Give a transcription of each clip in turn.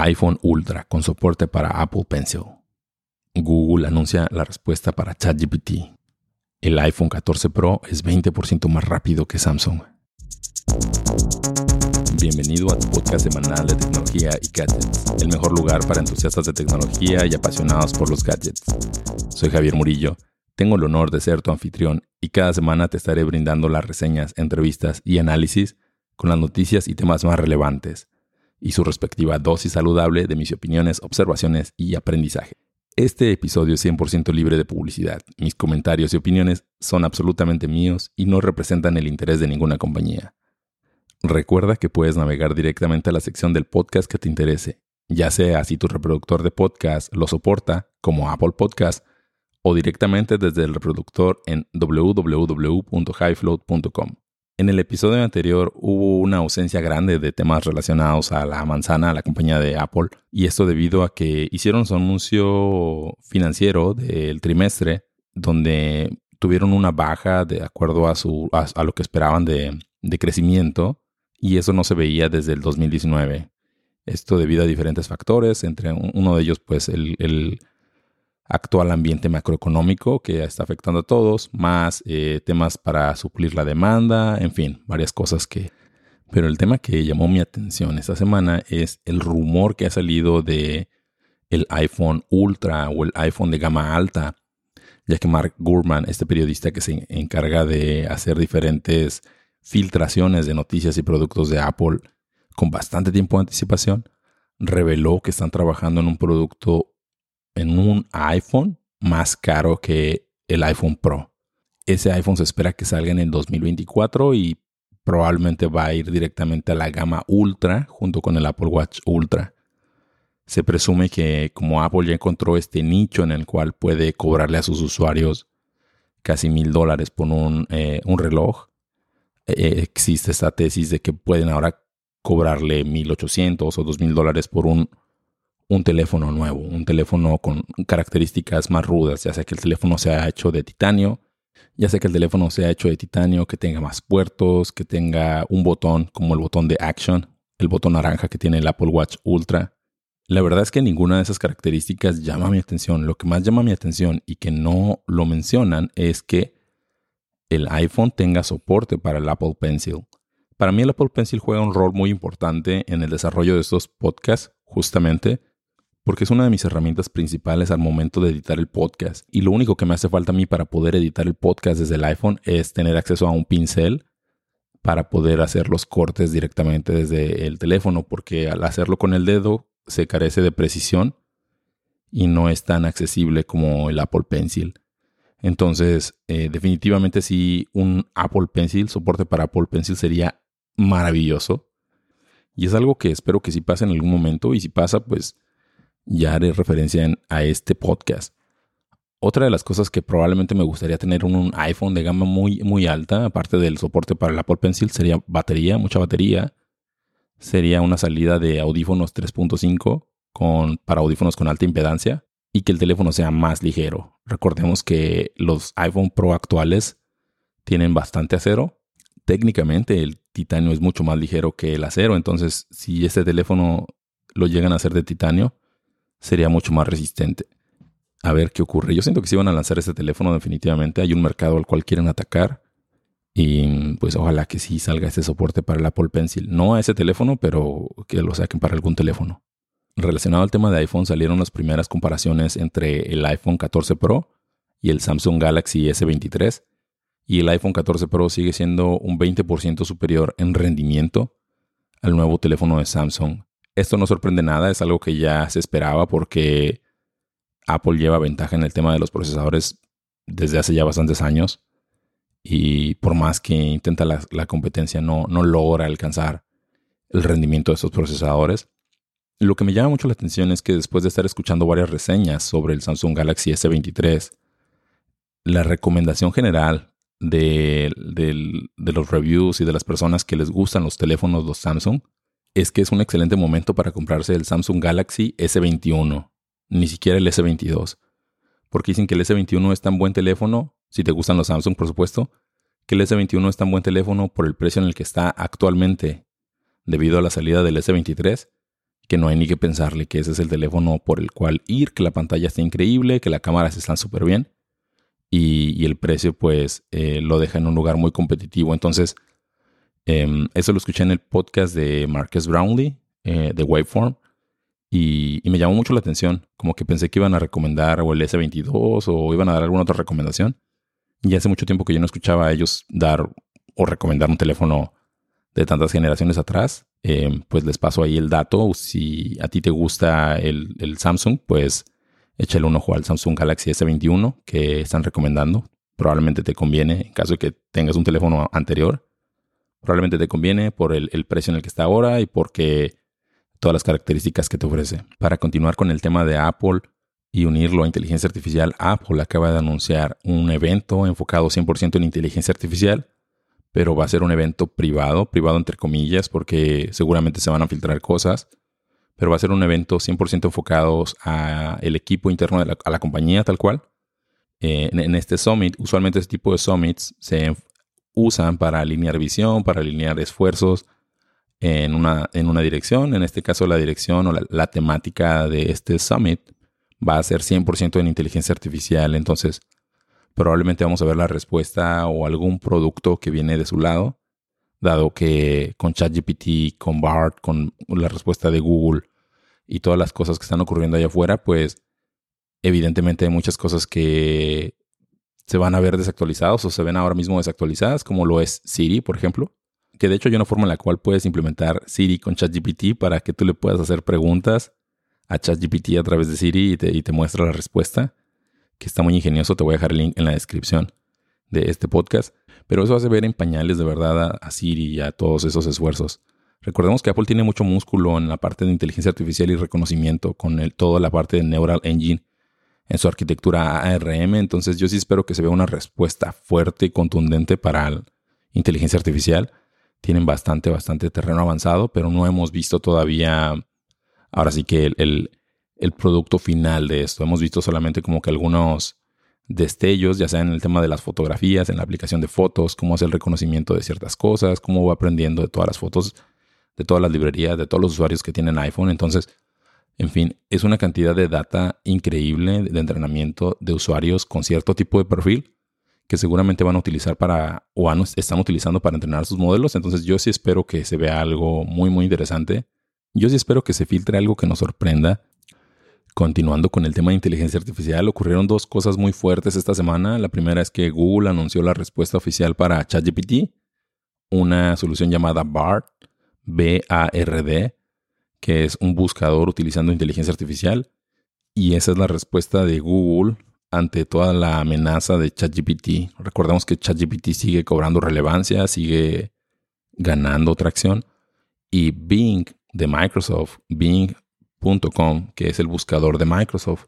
iPhone Ultra con soporte para Apple Pencil. Google anuncia la respuesta para ChatGPT. El iPhone 14 Pro es 20% más rápido que Samsung. Bienvenido a tu podcast semanal de tecnología y gadgets, el mejor lugar para entusiastas de tecnología y apasionados por los gadgets. Soy Javier Murillo, tengo el honor de ser tu anfitrión y cada semana te estaré brindando las reseñas, entrevistas y análisis con las noticias y temas más relevantes y su respectiva dosis saludable de mis opiniones, observaciones y aprendizaje. Este episodio es 100% libre de publicidad. Mis comentarios y opiniones son absolutamente míos y no representan el interés de ninguna compañía. Recuerda que puedes navegar directamente a la sección del podcast que te interese, ya sea si tu reproductor de podcast lo soporta, como Apple Podcast, o directamente desde el reproductor en www.highfloat.com. En el episodio anterior hubo una ausencia grande de temas relacionados a la manzana, a la compañía de Apple, y esto debido a que hicieron su anuncio financiero del trimestre, donde tuvieron una baja de acuerdo a, su, a, lo que esperaban de, de, crecimiento, y eso no se veía desde el 2019. Esto debido a diferentes factores, entre uno de ellos, pues el, el actual ambiente macroeconómico que está afectando a todos, más eh, temas para suplir la demanda, en fin, varias cosas que... Pero el tema que llamó mi atención esta semana es el rumor que ha salido de el iPhone Ultra o el iPhone de gama alta, ya que Mark Gurman, este periodista que se encarga de hacer diferentes filtraciones de noticias y productos de Apple con bastante tiempo de anticipación, reveló que están trabajando en un producto en un iPhone más caro que el iPhone Pro. Ese iPhone se espera que salga en el 2024 y probablemente va a ir directamente a la gama Ultra junto con el Apple Watch Ultra. Se presume que como Apple ya encontró este nicho en el cual puede cobrarle a sus usuarios casi mil dólares por un, eh, reloj, eh, existe esta tesis de que pueden ahora cobrarle 1800 o 2000 dólares por un un teléfono nuevo, un teléfono con características más rudas, ya sea que el teléfono sea hecho de titanio, ya sea que el teléfono sea hecho de titanio, que tenga más puertos, que tenga un botón como el botón de Action, el botón naranja que tiene el Apple Watch Ultra. La verdad es que ninguna de esas características llama mi atención. Lo que más llama mi atención y que no lo mencionan es que el iPhone tenga soporte para el Apple Pencil. Para mí el Apple Pencil juega un rol muy importante en el desarrollo de estos podcasts, justamente porque es una de mis herramientas principales al momento de editar el podcast. Y lo único que me hace falta a mí para poder editar el podcast desde el iPhone es tener acceso a un pincel para poder hacer los cortes directamente desde el teléfono, porque al hacerlo con el dedo se carece de precisión y no es tan accesible como el Apple Pencil. Entonces, eh, definitivamente si un Apple Pencil, soporte para Apple Pencil sería maravilloso. Y es algo que espero que sí pase en algún momento. Y si pasa, pues ya haré referencia a este podcast. Otra de las cosas que probablemente me gustaría tener un iPhone de gama muy, muy alta, aparte del soporte para el Apple Pencil, sería batería, mucha batería. Sería una salida de audífonos 3.5 con, para audífonos con alta impedancia y que el teléfono sea más ligero. Recordemos que los iPhone Pro actuales tienen bastante acero. Técnicamente el titanio es mucho más ligero que el acero, entonces si este teléfono lo llegan a hacer de titanio, sería mucho más resistente. A ver qué ocurre. Yo siento que si van a lanzar este teléfono definitivamente hay un mercado al cual quieren atacar y pues ojalá que sí salga este soporte para el Apple Pencil. No a ese teléfono, pero que lo saquen para algún teléfono. Relacionado al tema de iPhone salieron las primeras comparaciones entre el iPhone 14 Pro y el Samsung Galaxy S23 y el iPhone 14 Pro sigue siendo un 20% superior en rendimiento al nuevo teléfono de Samsung esto no sorprende nada, es algo que ya se esperaba porque Apple lleva ventaja en el tema de los procesadores desde hace ya bastantes años y por más que intenta la, competencia no, no logra alcanzar el rendimiento de esos procesadores. Lo que me llama mucho la atención es que después de estar escuchando varias reseñas sobre el Samsung Galaxy S23, la recomendación general de, de, los reviews y de las personas que les gustan los teléfonos, los Samsung, es que es un excelente momento para comprarse el Samsung Galaxy S21, ni siquiera el S22. Porque dicen que el S21 es tan buen teléfono, si te gustan los Samsung por supuesto, que el S21 es tan buen teléfono por el precio en el que está actualmente, debido a la salida del S23, que no hay ni que pensarle que ese es el teléfono por el cual ir, que la pantalla está increíble, que las cámaras están súper bien y, el precio pues eh, lo deja en un lugar muy competitivo. Entonces, em, eso lo escuché en el podcast de Marcus Brownlee eh, de Waveform y, me llamó mucho la atención, como que pensé que iban a recomendar o el S22 o iban a dar alguna otra recomendación. Y hace mucho tiempo que yo no escuchaba a ellos dar o recomendar un teléfono de tantas generaciones atrás. Em, pues les paso ahí el dato. Si a ti te gusta el, Samsung, pues échale un ojo al Samsung Galaxy S21 que están recomendando. Probablemente te conviene en caso de que tengas un teléfono anterior. Probablemente te conviene por el, precio en el que está ahora y porque todas las características que te ofrece. Para continuar con el tema de Apple y unirlo a inteligencia artificial, Apple acaba de anunciar un evento enfocado 100% en inteligencia artificial, pero va a ser un evento privado, privado entre comillas, porque seguramente se van a filtrar cosas pero va a ser un evento 100% enfocado a el equipo interno de la, a la compañía tal cual. Eh, en, este summit, usualmente este tipo de summits se usan para alinear visión, para alinear esfuerzos en una, en una dirección. En este caso, la dirección o la, temática de este summit va a ser 100% en inteligencia artificial. Entonces, probablemente vamos a ver la respuesta o algún producto que viene de su lado dado que con ChatGPT, con BART, con la respuesta de Google y todas las cosas que están ocurriendo allá afuera, pues evidentemente hay muchas cosas que se van a ver desactualizadas o se ven ahora mismo desactualizadas, como lo es Siri, por ejemplo. Que de hecho hay una forma en la cual puedes implementar Siri con ChatGPT para que tú le puedas hacer preguntas a ChatGPT a través de Siri y te, y te muestra la respuesta, que está muy ingenioso. Te voy a dejar el link en la descripción de este podcast. Pero eso hace ver en pañales de verdad a, Siri y a todos esos esfuerzos. Recordemos que Apple tiene mucho músculo en la parte de inteligencia artificial y reconocimiento con el, toda la parte de Neural Engine en su arquitectura ARM. Entonces yo sí espero que se vea una respuesta fuerte y contundente para la inteligencia artificial. Tienen bastante, bastante terreno avanzado, pero no hemos visto todavía, ahora sí que el, el producto final de esto. Hemos visto solamente como que algunos destellos, ya sea en el tema de las fotografías, en la aplicación de fotos, cómo hace el reconocimiento de ciertas cosas, cómo va aprendiendo de todas las fotos, de todas las librerías, de todos los usuarios que tienen iPhone. Entonces, en fin, es una cantidad de data increíble de entrenamiento de usuarios con cierto tipo de perfil que seguramente van a utilizar para o están utilizando para entrenar sus modelos. Entonces yo sí espero que se vea algo muy, muy interesante. Yo sí espero que se filtre algo que nos sorprenda Continuando con el tema de inteligencia artificial, ocurrieron dos cosas muy fuertes esta semana. La primera es que Google anunció la respuesta oficial para ChatGPT, una solución llamada BARD, B-A-R-D, que es un buscador utilizando inteligencia artificial. Y esa es la respuesta de Google ante toda la amenaza de ChatGPT. Recordemos que ChatGPT sigue cobrando relevancia, sigue ganando tracción. Y Bing de Microsoft, Bing .com, que es el buscador de Microsoft,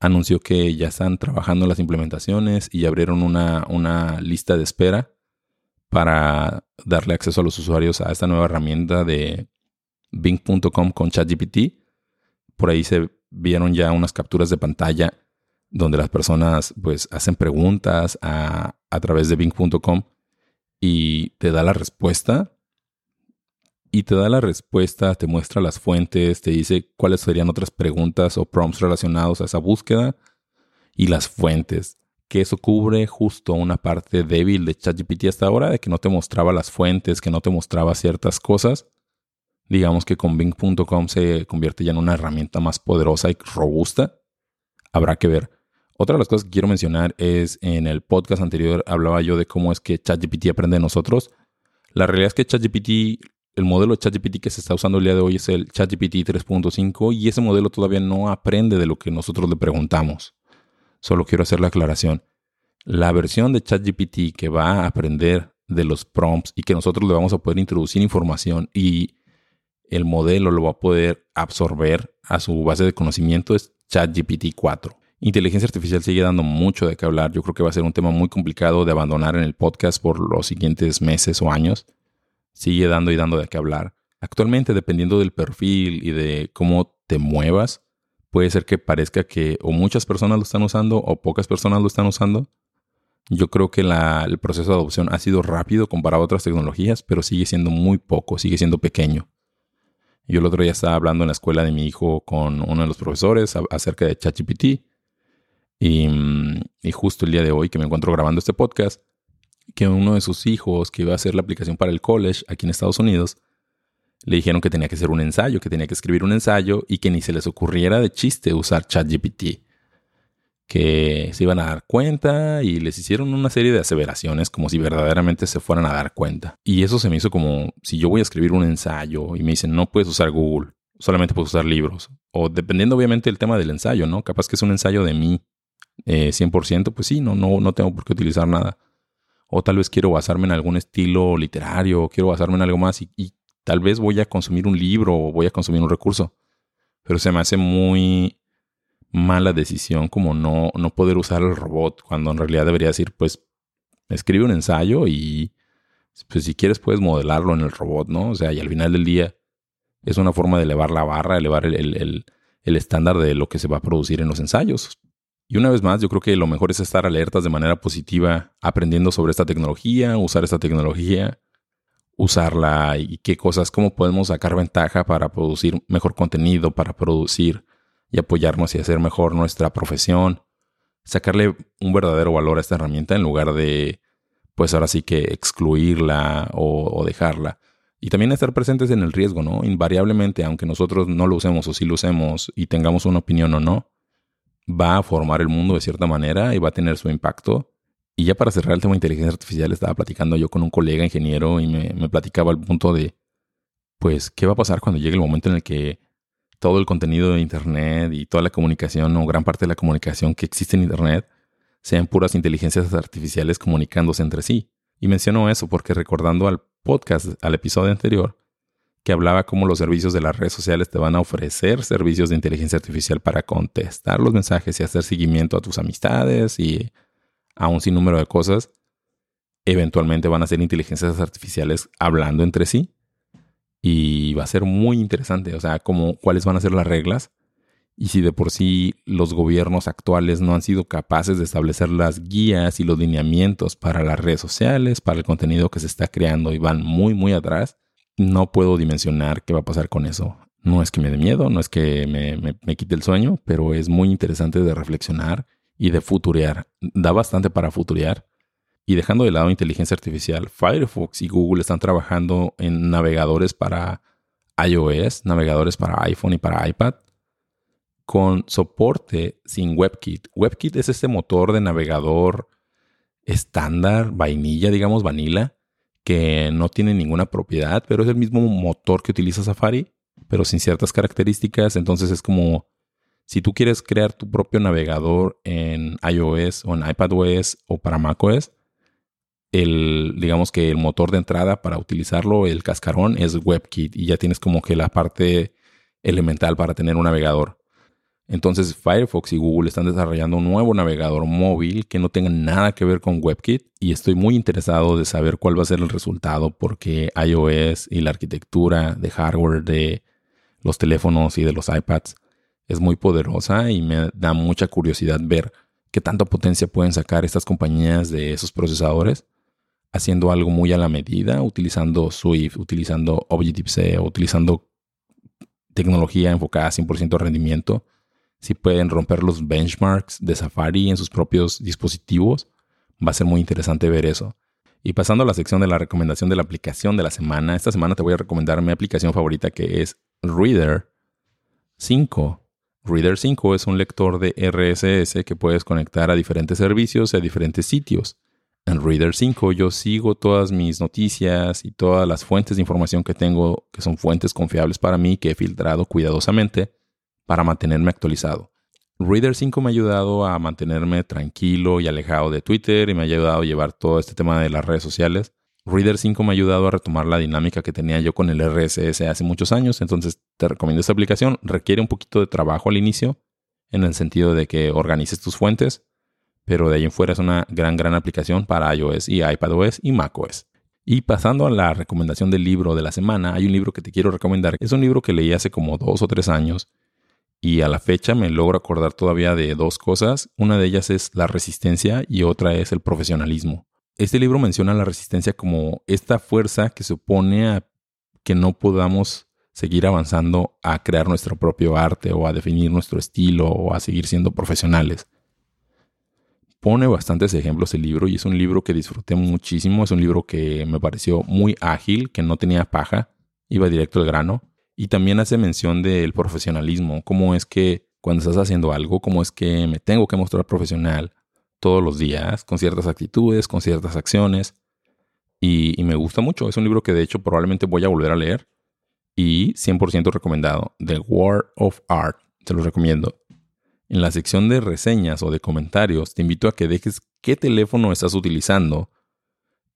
anunció que ya están trabajando en las implementaciones y abrieron una, una lista de espera para darle acceso a los usuarios a esta nueva herramienta de Bing.com con ChatGPT. Por ahí se vieron ya unas capturas de pantalla donde las personas pues hacen preguntas a, a través de Bing.com y te da la respuesta y te da la respuesta, te muestra las fuentes, te dice cuáles serían otras preguntas o prompts relacionados a esa búsqueda y las fuentes. Que eso cubre justo una parte débil de ChatGPT hasta ahora, de que no te mostraba las fuentes, que no te mostraba ciertas cosas. Digamos que con Bing.com se convierte ya en una herramienta más poderosa y robusta. Habrá que ver. Otra de las cosas que quiero mencionar es en el podcast anterior hablaba yo de cómo es que ChatGPT aprende de nosotros. La realidad es que ChatGPT el modelo de ChatGPT que se está usando el día de hoy es el ChatGPT 3.5 y ese modelo todavía no aprende de lo que nosotros le preguntamos. Solo quiero hacer la aclaración. La versión de ChatGPT que va a aprender de los prompts y que nosotros le vamos a poder introducir información y el modelo lo va a poder absorber a su base de conocimiento es ChatGPT 4. Inteligencia artificial sigue dando mucho de qué hablar. Yo creo que va a ser un tema muy complicado de abandonar en el podcast por los siguientes meses o años sigue dando y dando de qué hablar. Actualmente, dependiendo del perfil y de cómo te muevas, puede ser que parezca que o muchas personas lo están usando o pocas personas lo están usando. Yo creo que el proceso de adopción ha sido rápido comparado a otras tecnologías, pero sigue siendo muy poco, sigue siendo pequeño. Yo el otro día estaba hablando en la escuela de mi hijo con uno de los profesores acerca de ChatGPT. Y, mm, y justo el día de hoy que me encuentro grabando este podcast, que uno de sus hijos que iba a hacer la aplicación para el college aquí en Estados Unidos, le dijeron que tenía que hacer un ensayo, que tenía que escribir un ensayo y que ni se les ocurriera de chiste usar ChatGPT. Que se iban a dar cuenta y les hicieron una serie de aseveraciones como si verdaderamente se fueran a dar cuenta. Y eso se me hizo como si yo voy a escribir un ensayo y me dicen no puedes usar Google, solamente puedes usar libros. O dependiendo obviamente del tema del ensayo, ¿no? Capaz que es un ensayo de mí eh, 100%, pues sí, no, no, no tengo por qué utilizar nada. O tal vez quiero basarme en algún estilo literario, quiero basarme en algo más y, y Tal vez voy a consumir un libro o voy a consumir un recurso. Pero se me hace muy mala decisión como no, no poder usar el robot cuando en realidad debería decir, pues escribe un ensayo y pues si quieres puedes modelarlo en el robot, ¿no? O sea, y al final del día es una forma de elevar la barra, elevar el, el, el estándar de lo que se va a producir en los ensayos. Y una vez más, yo creo que lo mejor es estar alertas de manera positiva, aprendiendo sobre esta tecnología, usar esta tecnología, usarla y qué cosas, cómo podemos sacar ventaja para producir mejor contenido, para producir y apoyarnos y hacer mejor nuestra profesión. Sacarle un verdadero valor a esta herramienta en lugar de, pues ahora sí que excluirla o, dejarla. Y también estar presentes en el riesgo, ¿no? Invariablemente, aunque nosotros no lo usemos o sí lo usemos y tengamos una opinión o no, va a formar el mundo de cierta manera y va a tener su impacto y ya para cerrar el tema de inteligencia artificial, estaba platicando yo con un colega ingeniero y me, platicaba el punto de, pues, ¿qué va a pasar cuando llegue el momento en el que todo el contenido de Internet y toda la comunicación o gran parte de la comunicación que existe en Internet sean puras inteligencias artificiales comunicándose entre sí? Y menciono eso porque recordando al podcast, al episodio anterior, que hablaba cómo los servicios de las redes sociales te van a ofrecer servicios de inteligencia artificial para contestar los mensajes y hacer seguimiento a tus amistades y a un sinnúmero de cosas, eventualmente van a ser inteligencias artificiales hablando entre sí. Y va a ser muy interesante, o sea, como cuáles van a ser las reglas. Y si de por sí los gobiernos actuales no han sido capaces de establecer las guías y los lineamientos para las redes sociales, para el contenido que se está creando y van muy, muy atrás, no puedo dimensionar qué va a pasar con eso. No es que me dé miedo, no es que me, me quite el sueño, pero es muy interesante de reflexionar y de futurear. Da bastante para futurear. Y dejando de lado inteligencia artificial, Firefox y Google están trabajando en navegadores para iOS, navegadores para iPhone y para iPad, con soporte sin WebKit. WebKit es este motor de navegador estándar, vainilla, digamos, vanilla, que no tiene ninguna propiedad, pero es el mismo motor que utiliza Safari, pero sin ciertas características. Entonces es como si tú quieres crear tu propio navegador en iOS o en iPadOS o para macOS, el, digamos que el motor de entrada para utilizarlo, el cascarón, es WebKit y ya tienes como que la parte elemental para tener un navegador. Entonces Firefox y Google están desarrollando un nuevo navegador móvil que no tenga nada que ver con WebKit y estoy muy interesado de saber cuál va a ser el resultado porque iOS y la arquitectura de hardware de los teléfonos y de los iPads es muy poderosa y me da mucha curiosidad ver qué tanta potencia pueden sacar estas compañías de esos procesadores haciendo algo muy a la medida, utilizando Swift, utilizando Objective-C, utilizando tecnología enfocada a 100% rendimiento. Si pueden romper los benchmarks de Safari en sus propios dispositivos, va a ser muy interesante ver eso. Y pasando a la sección de la recomendación de la aplicación de la semana, esta semana te voy a recomendar mi aplicación favorita que es Reader 5. Reader 5 es un lector de RSS que puedes conectar a diferentes servicios y a diferentes sitios. En Reader 5 yo sigo todas mis noticias y todas las fuentes de información que tengo, que son fuentes confiables para mí, que he filtrado cuidadosamente para mantenerme actualizado. Reader 5 me ha ayudado a mantenerme tranquilo y alejado de Twitter y me ha ayudado a llevar todo este tema de las redes sociales Reader 5 me ha ayudado a retomar la dinámica que tenía yo con el RSS hace muchos años, entonces te recomiendo esta aplicación. Requiere un poquito de trabajo al inicio, en el sentido de que organices tus fuentes, pero de ahí en fuera es una gran, gran aplicación para iOS y iPadOS y macOS. Y pasando a la recomendación del libro de la semana, hay un libro que te quiero recomendar. Es un libro que leí hace como dos o tres años y a la fecha me logro acordar todavía de dos cosas. Una de ellas es la resistencia y otra es el profesionalismo. Este libro menciona la resistencia como esta fuerza que se opone a que no podamos seguir avanzando a crear nuestro propio arte o a definir nuestro estilo o a seguir siendo profesionales. Pone bastantes ejemplos el libro y es un libro que disfruté muchísimo, es un libro que me pareció muy ágil, que no tenía paja, iba directo al grano y también hace mención del profesionalismo, cómo es que cuando estás haciendo algo, cómo es que me tengo que mostrar profesional todos los días, con ciertas actitudes, con ciertas acciones. Y, me gusta mucho. Es un libro que de hecho probablemente voy a volver a leer y 100% recomendado. The War of Art. Te lo recomiendo. En la sección de reseñas o de comentarios, te invito a que dejes qué teléfono estás utilizando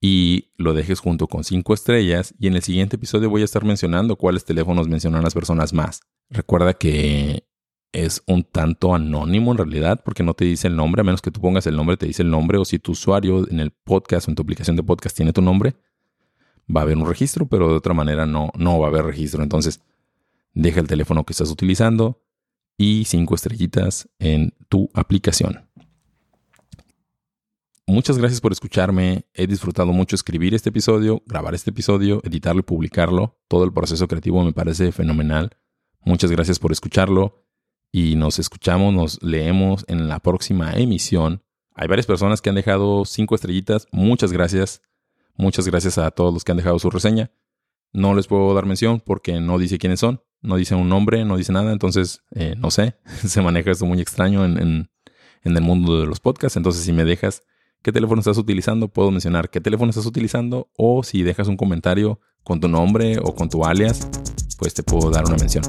y lo dejes junto con 5 estrellas. Y en el siguiente episodio voy a estar mencionando cuáles teléfonos mencionan las personas más. Recuerda que es un tanto anónimo en realidad porque no te dice el nombre, a menos que tú pongas el nombre, te dice el nombre. O si tu usuario en el podcast o en tu aplicación de podcast tiene tu nombre, va a haber un registro, pero de otra manera no, no va a haber registro. Entonces, deja el teléfono que estás utilizando y cinco estrellitas en tu aplicación. Muchas gracias por escucharme. He disfrutado mucho escribir este episodio, grabar este episodio, editarlo y publicarlo. Todo el proceso creativo me parece fenomenal. Muchas gracias por escucharlo y nos escuchamos, nos leemos en la próxima emisión. Hay varias personas que han dejado cinco estrellitas. Muchas gracias. Muchas gracias a todos los que han dejado su reseña. No les puedo dar mención porque no dice quiénes son, no dice un nombre, no dice nada, entonces eh, no sé, se maneja esto muy extraño en, en, en, el mundo de los podcasts, entonces si me dejas qué teléfono estás utilizando, puedo mencionar qué teléfono estás utilizando o si dejas un comentario con tu nombre o con tu alias, pues te puedo dar una mención.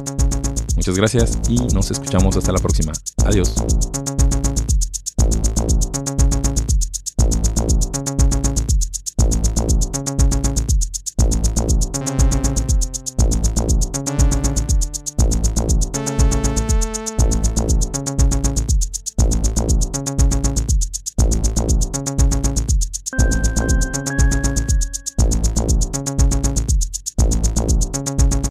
Muchas gracias y nos escuchamos hasta la próxima. Adiós.